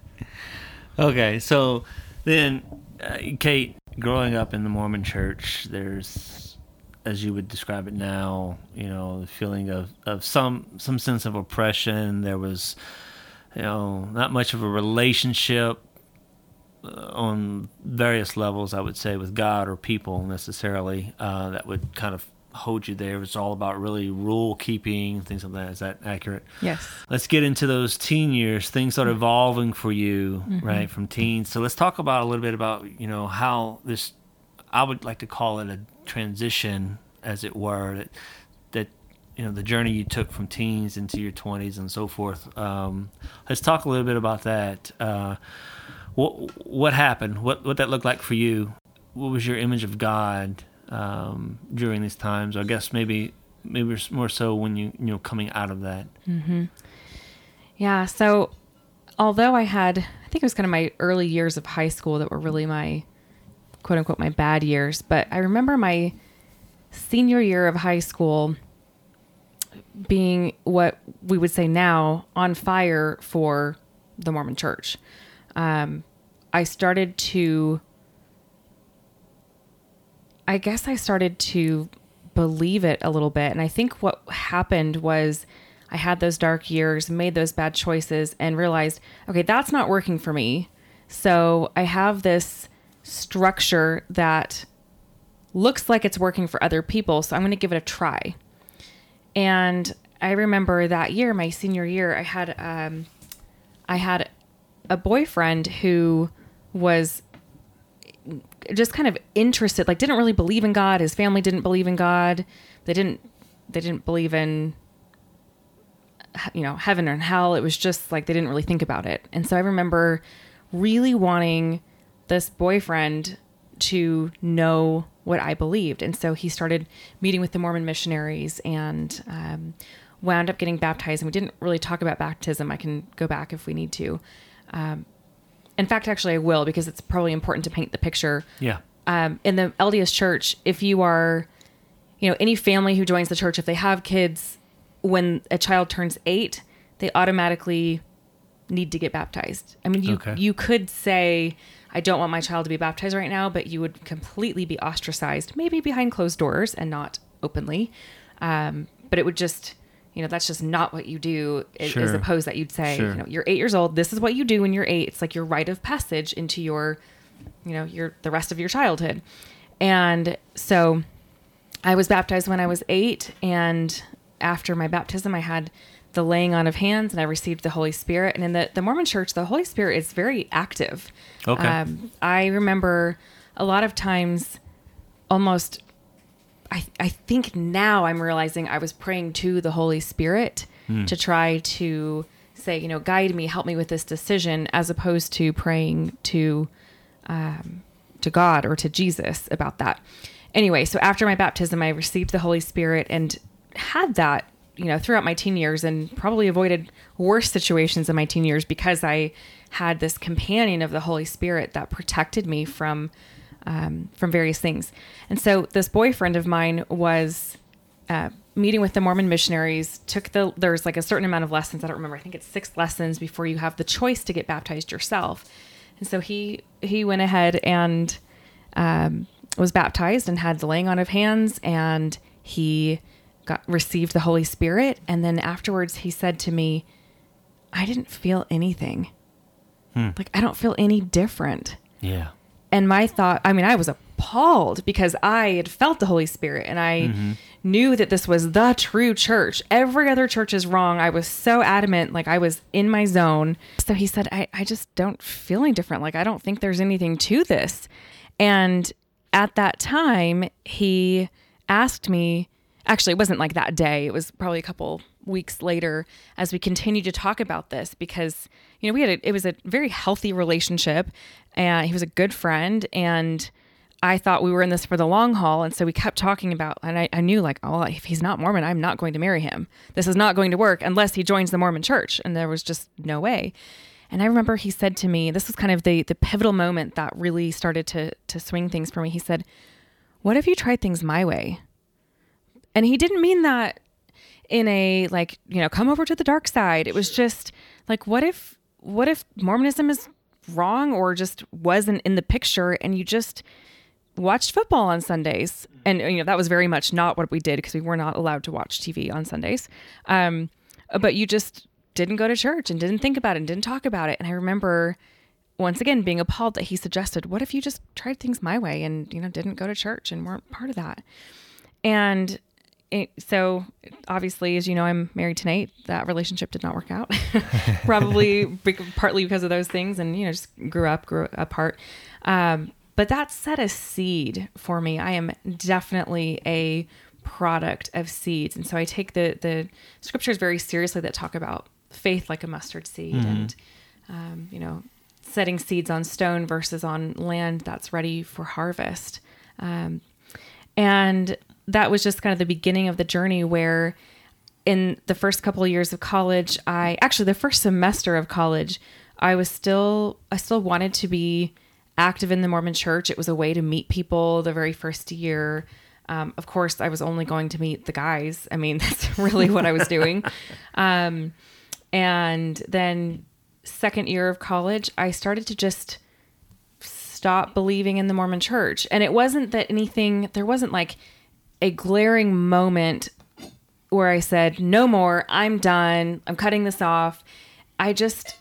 Okay. So then, uh, Cait, growing up in the Mormon church, there's, as you would describe it now, you know, the feeling of, of some some sense of oppression. There was, you know, not much of a relationship uh, on various levels, I would say, with God or people necessarily uh, that would kind of hold you there. It's all about really rule keeping, things like that. Is that accurate? Yes. let's get into those teen years things are evolving for you right from teens so let's talk about a little bit about you know how this i would like to call it a transition as it were that that you know the journey you took from teens into your 20s and so forth um, let's talk a little bit about that uh, what what happened what what that looked like for you what was your image of god um, during these times i guess maybe maybe more so when you you know coming out of that Yeah. So, although I had, I think it was kind of my early years of high school that were really my quote unquote my bad years, but I remember my senior year of high school being what we would say now on fire for the Mormon church. Um, I started to, I guess I started to believe it a little bit. And I think what happened was I had those dark years, made those bad choices, and realized, okay, that's not working for me. So I have this structure that looks like it's working for other people. So I'm going to give it a try. And I remember that year, my senior year, I had um, I had a boyfriend who was just kind of interested, like didn't really believe in God. His family didn't believe in God. They didn't they didn't believe in you know heaven and hell. It was just like they didn't really think about it. And so I remember really wanting this boyfriend to know what I believed. And so he started meeting with the Mormon missionaries and um, wound up getting baptized. And we didn't really talk about baptism. I can go back if we need to. Um, in fact, actually, I will because it's probably important to paint the picture. Yeah. Um, in the LDS church, if you are, you know, any family who joins the church, if they have kids, when a child turns eight, they automatically need to get baptized. I mean, you Okay. you could say, I don't want my child to be baptized right now, but you would completely be ostracized, maybe behind closed doors and not openly. Um, but it would just, you know, that's just not what you do. a- As Sure. opposed that you'd say, Sure. you know, you're eight years old. This is what you do when you're eight. It's like your rite of passage into your, you know, your the rest of your childhood. And so, I was baptized when I was eight, and after my baptism, I had the laying on of hands, and I received the Holy Spirit. And in the, the Mormon Church, the Holy Spirit is very active. Okay. Um, I remember a lot of times, almost. I I think now I'm realizing I was praying to the Holy Spirit hmm. to try to say, you know, guide me, help me with this decision, as opposed to praying to um, to God or to Jesus about that. Anyway, so after my baptism, I received the Holy Spirit and had that, you know, throughout my teen years and probably avoided worse situations in my teen years because I had this companion of the Holy Spirit that protected me from um, from various things. And so this boyfriend of mine was uh, meeting with the Mormon missionaries. Took the there's like a certain amount of lessons. I don't remember. I think it's six lessons before you have the choice to get baptized yourself. And so he he went ahead and um, was baptized and had the laying on of hands, and he got received the Holy Spirit. And then afterwards, he said to me, "I didn't feel anything. Like I don't feel any different." Yeah. And my thought i mean i was appalled because i had felt the holy spirit and i mm-hmm. knew that this was the true church. Every other church is wrong. I was so adamant like i was in my zone. So he said i, I just don't feel any different. Like i don't think there's anything to this. And at that time he asked me actually it wasn't like that day. It was probably a couple weeks later as we continued to talk about this because you know we had a, it was a very healthy relationship and he was a good friend and I thought we were in this for the long haul and so we kept talking about and I, I knew like oh if he's not Mormon I'm not going to marry him. This is not going to work unless he joins the Mormon church and there was just no way. And I remember he said to me this was kind of the the pivotal moment that really started to to swing things for me. He said what if you tried things my way? And he didn't mean that in a like you know come over to the dark side. It was just like what if what if mormonism is wrong or just wasn't in the picture and you just watched football on sundays? And you know that was very much not what we did because we were not allowed to watch tv on sundays. Um but you just didn't go to church and didn't think about it and didn't talk about it. And i remember once again being appalled that he suggested what if you just tried things my way and you know didn't go to church and weren't part of that? And it, so obviously, as you know, I'm married to Nate. That relationship did not work out. Probably partly because of those things, and you know, just grew up, grew apart. Um, but that set a seed for me. I am definitely a product of seeds, and so I take the the scriptures very seriously that talk about faith like a mustard seed, and um, you know, setting seeds on stone versus on land that's ready for harvest. Um, and that was just kind of the beginning of the journey where in the first couple of years of college i actually the first semester of college i was still i still wanted to be active in the mormon church it was a way to meet people the very first year Um, of course, I was only going to meet the guys. I mean, that's really what I was doing. Um, and then, second year of college, I started to just stop believing in the Mormon church. And it wasn't that anything, there wasn't like a glaring moment where I said, no more, I'm done, I'm cutting this off. I just,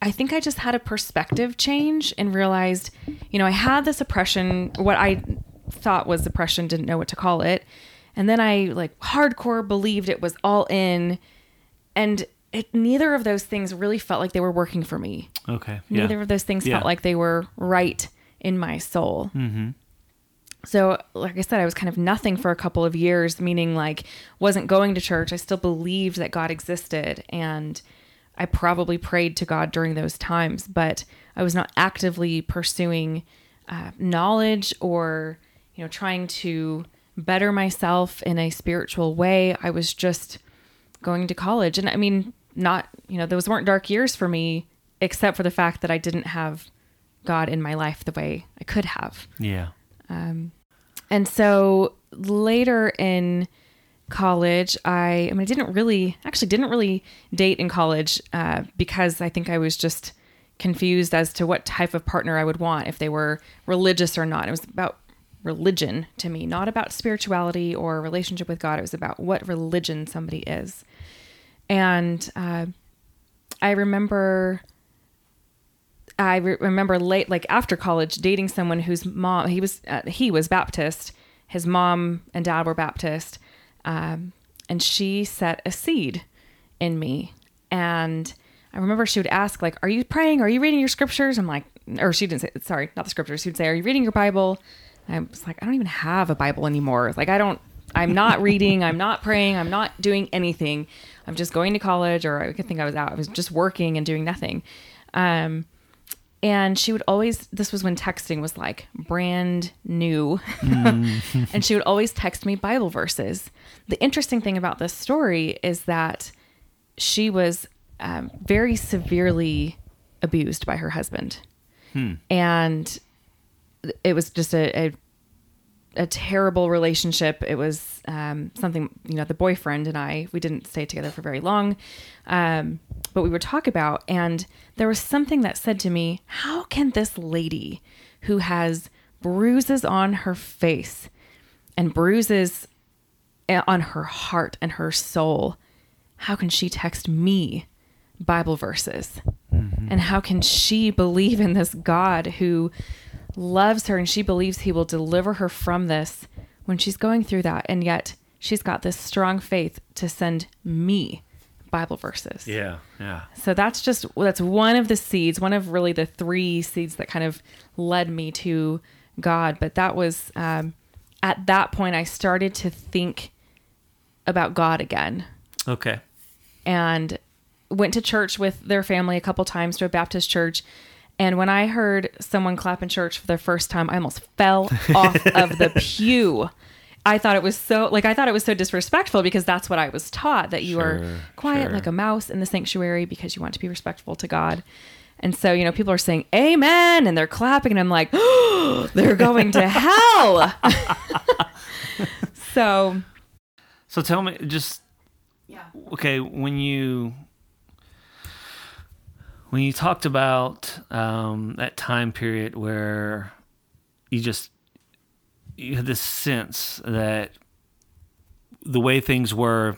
I think I just had a perspective change and realized, you know, I had this oppression, what I thought was oppression, didn't know what to call it. And then I like hardcore believed it was all in. And it, neither of those things really felt like they were working for me. Okay. Neither of those things Yeah. felt like they were right in my soul. Mm-hmm. So, like I said, I was kind of nothing for a couple of years, meaning like wasn't going to church. I still believed that God existed and I probably prayed to God during those times, but I was not actively pursuing uh, knowledge or, you know, trying to better myself in a spiritual way. I was just going to college. And I mean, not, you know, those weren't dark years for me, except for the fact that I didn't have God in my life the way I could have. Yeah. And so later in college, I, I mean, I didn't really, actually didn't really date in college uh, because I think I was just confused as to what type of partner I would want, if they were religious or not. It was about religion to me, not about spirituality or relationship with God. It was about what religion somebody is. And uh, I remember I re- remember late, like after college, dating someone whose mom he was uh, he was Baptist. His mom and dad were Baptist, um, and she set a seed in me. And I remember she would ask, like, "Are you praying? Are you reading your scriptures?" I'm like, or she didn't say, sorry, not the scriptures. She would say, "Are you reading your Bible?" And I was like, "I don't even have a Bible anymore. Like, I don't." I'm not reading. I'm not praying. I'm not doing anything. I'm just going to college, or I could think I was out. I was just working and doing nothing. Um, and she would always this was when texting was like brand new. And she would always text me bible verses. The interesting thing about this story is that she was um, very severely abused by her husband. And it was just a, a a terrible relationship. It was um, something, you know, the boyfriend and I, we didn't stay together for very long, um, but we would talk about. And there was something that said to me, How can this lady who has bruises on her face and bruises eh, on her heart and her soul, how can she text me Bible verses? And how can she believe in this God who loves her and she believes he will deliver her from this when she's going through that? And yet she's got this strong faith to send me Bible verses. Yeah. Yeah. So that's just that's one of the seeds, one of really the three seeds that kind of led me to God. But that was um, at that point I started to think about God again Okay. and went to church with their family a couple times to a Baptist church. And when I heard someone clap in church for the first time, I almost fell off of the pew. I thought it was so like I thought it was so disrespectful because that's what I was taught that you are quiet sure. like a mouse in the sanctuary because you want to be respectful to God. And so, you know, people are saying amen and they're clapping and I'm like, oh, they're going to hell. so, So tell me, just yeah. okay when you when you talked about um, that time period where you just you had this sense that the way things were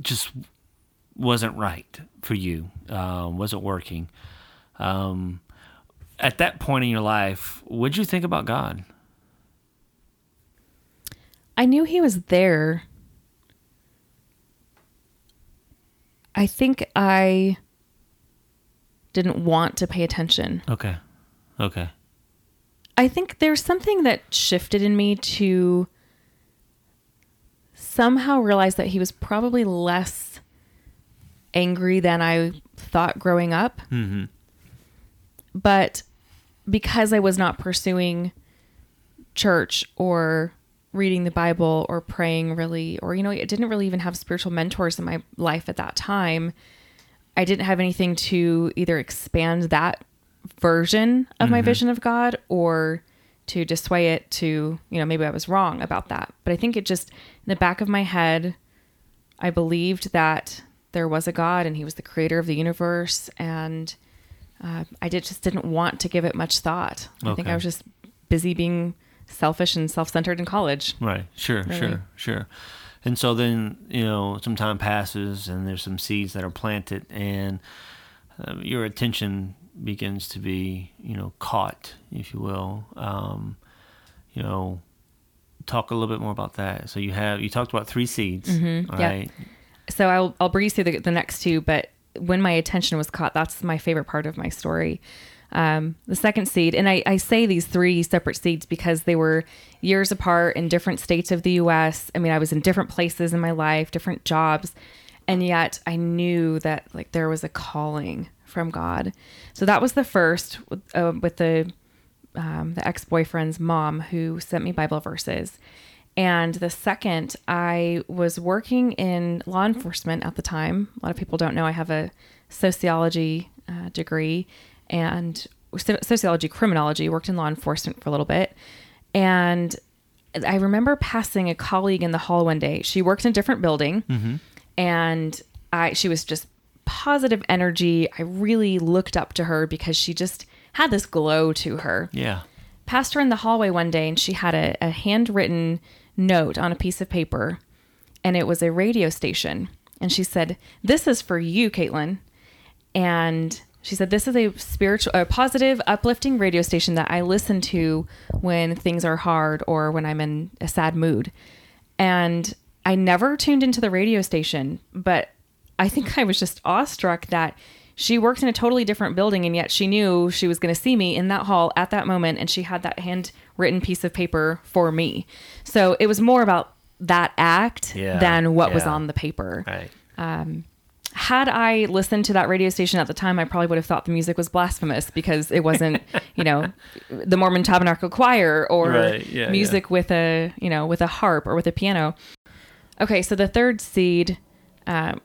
just wasn't right for you, um, wasn't working. Um, at that point in your life, what'd you think about God? I knew he was there. I think I didn't want to pay attention. Okay, okay, I think there's something that shifted in me to somehow realize that he was probably less angry than I thought growing up. hmm But because I was not pursuing church or reading the Bible or praying really, or, you know, I didn't really even have spiritual mentors in my life at that time. I didn't have anything to either expand that version of my vision of God or to dissuade it to, you know, maybe I was wrong about that. But I think it just, in the back of my head, I believed that there was a God and he was the creator of the universe. And uh, I did, just didn't want to give it much thought. I think I was just busy being selfish and self centered in college. Right. Sure. Really. Sure. Sure. And so then you know some time passes and there's some seeds that are planted and uh, your attention begins to be you know caught, if you will. Um, you know, talk a little bit more about that. So you have you talked about three seeds, Mm-hmm. yeah. right? so I'll I'll breeze through the, the next two, but when my attention was caught, that's my favorite part of my story. Um, the second seed, and I, I say these three separate seeds because they were years apart in different states of the U.S. I mean, I was in different places in my life, different jobs, and yet I knew that like there was a calling from God. So that was the first with, uh, with the um, the ex boyfriend's mom who sent me Bible verses. And the second, I was working in law enforcement at the time. A lot of people don't know I have a sociology uh, degree and sociology criminology, worked in law enforcement for a little bit. And I remember passing a colleague in the hall one day. She worked in a different building and I she was just positive energy. I really looked up to her because she just had this glow to her Yeah. passed her in the hallway one day and she had a, a handwritten note on a piece of paper and it was a radio station and she said this is for you caitlin and she said this is a spiritual a positive uplifting radio station that i listen to when things are hard or when i'm in a sad mood and i never tuned into the radio station but i think i was just awestruck that she worked in a totally different building and yet she knew she was going to see me in that hall at that moment and she had that handwritten piece of paper for me so it was more about that act Yeah, than what was on the paper Right. had I listened to that radio station at the time, I probably would have thought the music was blasphemous because it wasn't, you know, the Mormon Tabernacle Choir or Right, yeah, music with a, you know, with a harp or with a piano. Okay, so the third seed, um,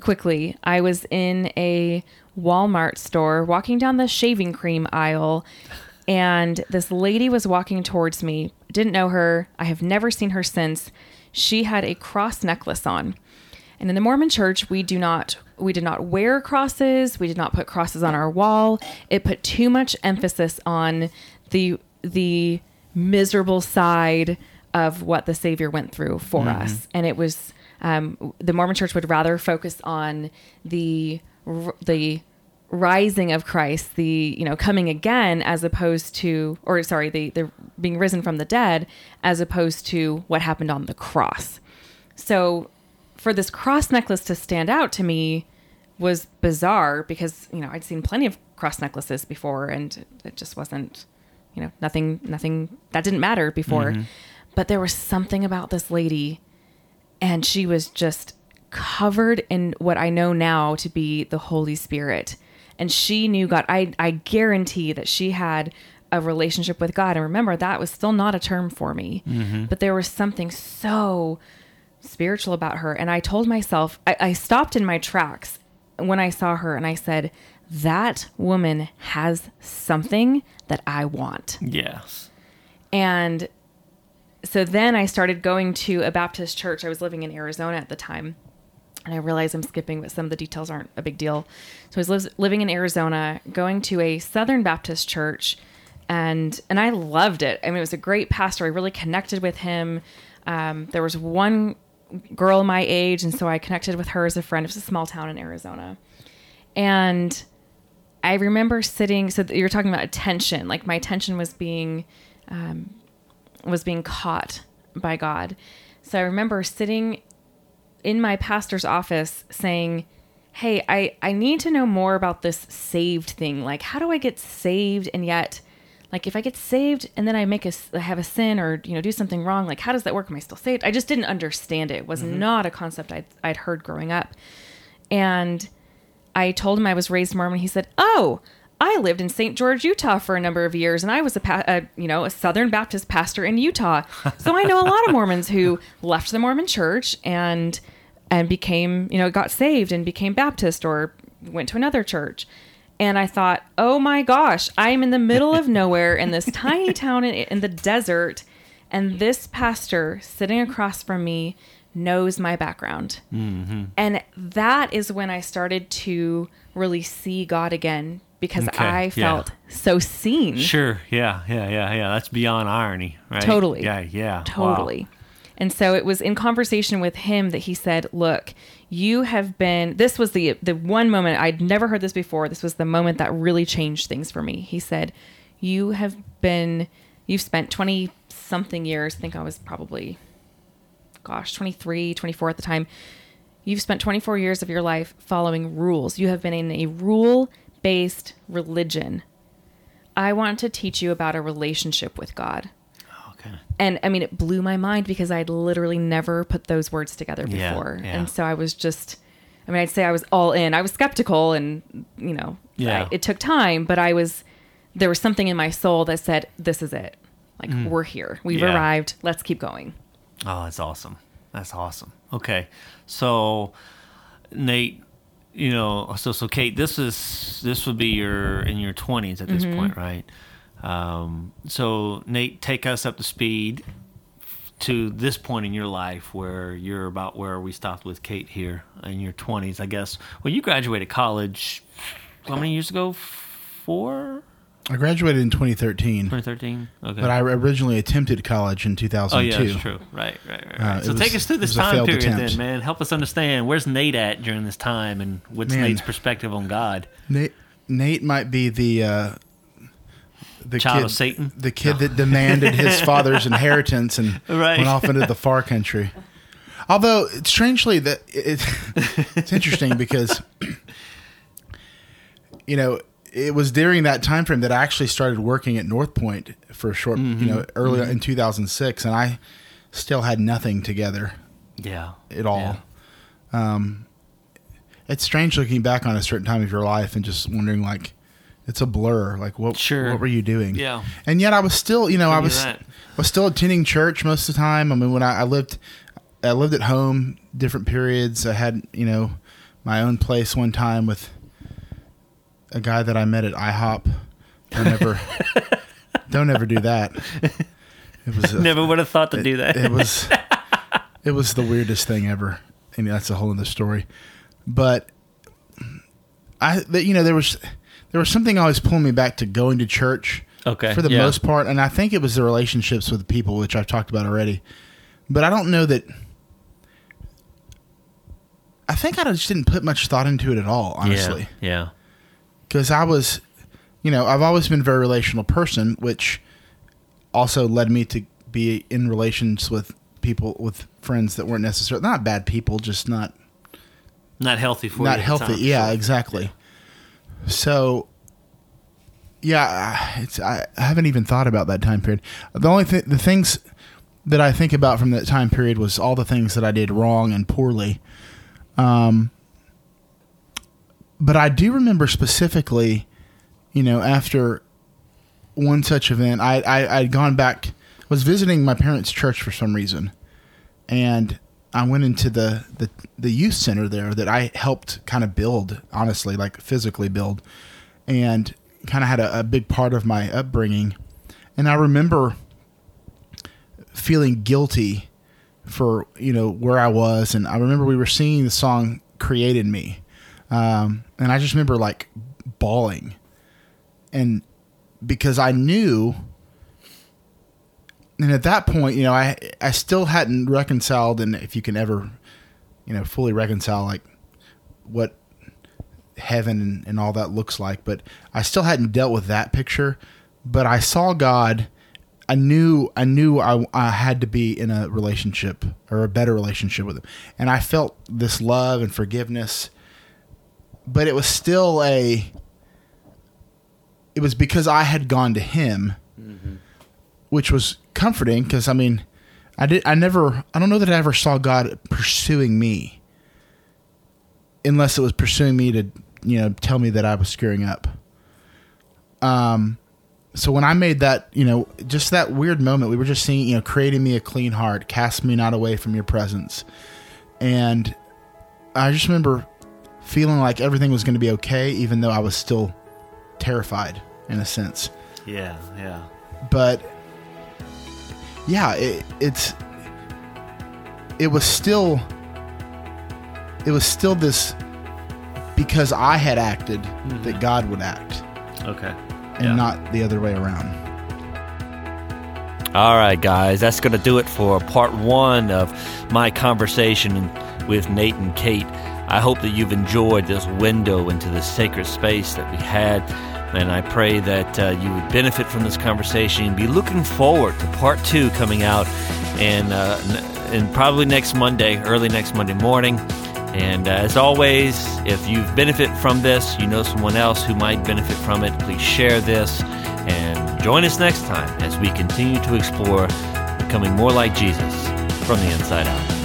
quickly, I was in a Walmart store walking down the shaving cream aisle, and this lady was walking towards me. Didn't know her. I have never seen her since. She had a cross necklace on. And in the Mormon church, we do not we did not wear crosses. We did not put crosses on our wall. It put too much emphasis on the the miserable side of what the Savior went through for mm-hmm. us, and it was um, the Mormon Church would rather focus on the the rising of Christ, the you know coming again, as opposed to, or sorry, the the being risen from the dead, as opposed to what happened on the cross. So, for this cross necklace to stand out to me was bizarre because you know I'd seen plenty of cross necklaces before, and it just wasn't, you know, nothing, nothing that didn't matter before. But there was something about this lady, and she was just covered in what I know now to be the Holy Spirit, and she knew God. I I guarantee that she had a relationship with God. And remember, that was still not a term for me, mm-hmm. but there was something so spiritual about her. And I told myself, I, I stopped in my tracks when I saw her and I said, that woman has something that I want. Yes. And so then I started going to a Baptist church. I was living in Arizona at the time. And I realize I'm skipping, but some of the details aren't a big deal. So I was living in Arizona, going to a Southern Baptist church, and and I loved it. I mean, it was a great pastor. I really connected with him. Um, there was one girl my age, and so I connected with her as a friend. It was a small town in Arizona, and I remember sitting. So you're talking about attention. Like my attention was being um, was being caught by God. So I remember sitting in my pastor's office saying, "Hey, I I need to know more about this saved thing. Like, how do I get saved and yet." Like if I get saved and then I make a I have a sin or you know do something wrong, like how does that work? Am I still saved? I just didn't understand it. It was mm-hmm. not a concept I'd, I'd heard growing up. And I told him I was raised Mormon. He said, "Oh, I lived in St. George, Utah for a number of years, and I was a, pa- a you know a Southern Baptist pastor in Utah. So I know a lot of Mormons who left the Mormon Church and and became you know got saved and became Baptist or went to another church." And I thought, oh my gosh, I'm in the middle of nowhere in this tiny town in, in the desert. And this pastor sitting across from me knows my background. Mm-hmm. And that is when I started to really see God again because Okay, I yeah. felt so seen. Sure. Yeah. Yeah. Yeah. Yeah. That's beyond irony, right? Totally. Yeah. Yeah. Wow. Totally. And so it was in conversation with him that he said, "Look, you have been this was the the one moment I'd never heard this before. This was the moment that really changed things for me." He said, "You have been you've spent 20 something years, I think I was probably gosh, 23, 24 at the time. You've spent 24 years of your life following rules. You have been in a rule-based religion. I want to teach you about a relationship with God." Okay. and I mean, it blew my mind because I'd literally never put those words together before, yeah. and so I was just, I mean, I'd say I was all in. I was skeptical, and you know, Yeah. I- it took time, but I was, there was something in my soul that said, "This is it. Like we're here. We've Mm. Yeah. arrived. Let's keep going." Oh, that's awesome. That's awesome. Okay. So, Nate, you know, so so Cait, this is this would be your in your twenties at this Mm-hmm. point, right? Um, so Nate, take us up to speed to this point in your life where you're about where we stopped with Cait here in your twenties, I guess. Well, you graduated college how many years ago? Four? I graduated in 2013, 2013? Okay. but I originally attempted college in 2002. Oh yeah, that's true. Right, right, right. Uh, right. it so was- take us through this time period, attempt. then, man. Help us understand where's Nate at during this time, and what's Man. Nate's perspective on God. Nate, Nate might be the uh, the Child kid, of Satan? the kid that demanded his father's inheritance and Right. went off into the far country. Although strangely, that it, it's interesting because you know it was during that time frame that I actually started working at North Point for a short, Mm-hmm. you know, early in 2006, and I still had nothing together Yeah. at all. Um, it's strange looking back on a certain time of your life and just wondering like it's a blur. Like what Sure. what were you doing? Yeah. And yet I was still, you know, I was that. was still attending church most of the time. I mean, when I, I lived I lived at home different periods. I had, you know, my own place one time with a guy that I met at IHOP. Don't ever don't ever do that. It was a, Never would have thought to do that. it was it was the weirdest thing ever and that's a whole other story but i you know there was there was something always pulling me back to going to church Okay, for the yeah. most part and i think it was the relationships with people which i've talked about already but i don't know that i think i just didn't put much thought into it at all honestly Yeah. Yeah. Because I was, you know, I've always been a very relational person, which also led me to be in relations with people with friends that weren't necessarily not bad people, just not Not healthy for not healthy. Yeah, Sure. exactly. So, yeah, it's I, I haven't even thought about that time period. The only thing, the things that I think about from that time period was all the things that I did wrong and poorly. Um, but I do remember specifically, you know, after one such event, I, I I'd gone back, was visiting my parents' church for some reason, and I went into the the, the youth center there that I helped kind of build, honestly, like physically build, and kind of had a, a big part of my upbringing, and I remember feeling guilty for you know where I was, and I remember we were singing the song "Create in Me," um, and I just remember like bawling, and because I knew, and at that point, you know, I I still hadn't reconciled, and if you can ever, you know, fully reconcile like what heaven and, and all that looks like, but I still hadn't dealt with that picture. But I saw God. I knew I knew I, I had to be in a relationship or a better relationship with him, and I felt this love and forgiveness. But it was still a. It was because I had gone to him, which was comforting. Because I mean, I did. I never. I don't know that I ever saw God pursuing me, unless it was pursuing me to you know tell me that I was screwing up. Um so when I made that, you know, just that weird moment, we were just seeing, you know, creating me a clean heart, cast me not away from your presence. And I just remember feeling like everything was going to be okay, even though I was still terrified in a sense. Yeah, yeah. But yeah, it, it's it was still it was still this because I had acted that mm-hmm. God would act Okay. and Yeah. not the other way around. All right, guys, that's going to do it for part one of my conversation with Nate and Cait. I hope that you've enjoyed this window into the sacred space that we had. And I pray that uh, you would benefit from this conversation and be looking forward to part two coming out and, uh, and probably next Monday, early next Monday morning. And uh, as always, if you've benefit from this, you know someone else who might benefit from it, please share this and join us next time as we continue to explore becoming more like Jesus from the inside out.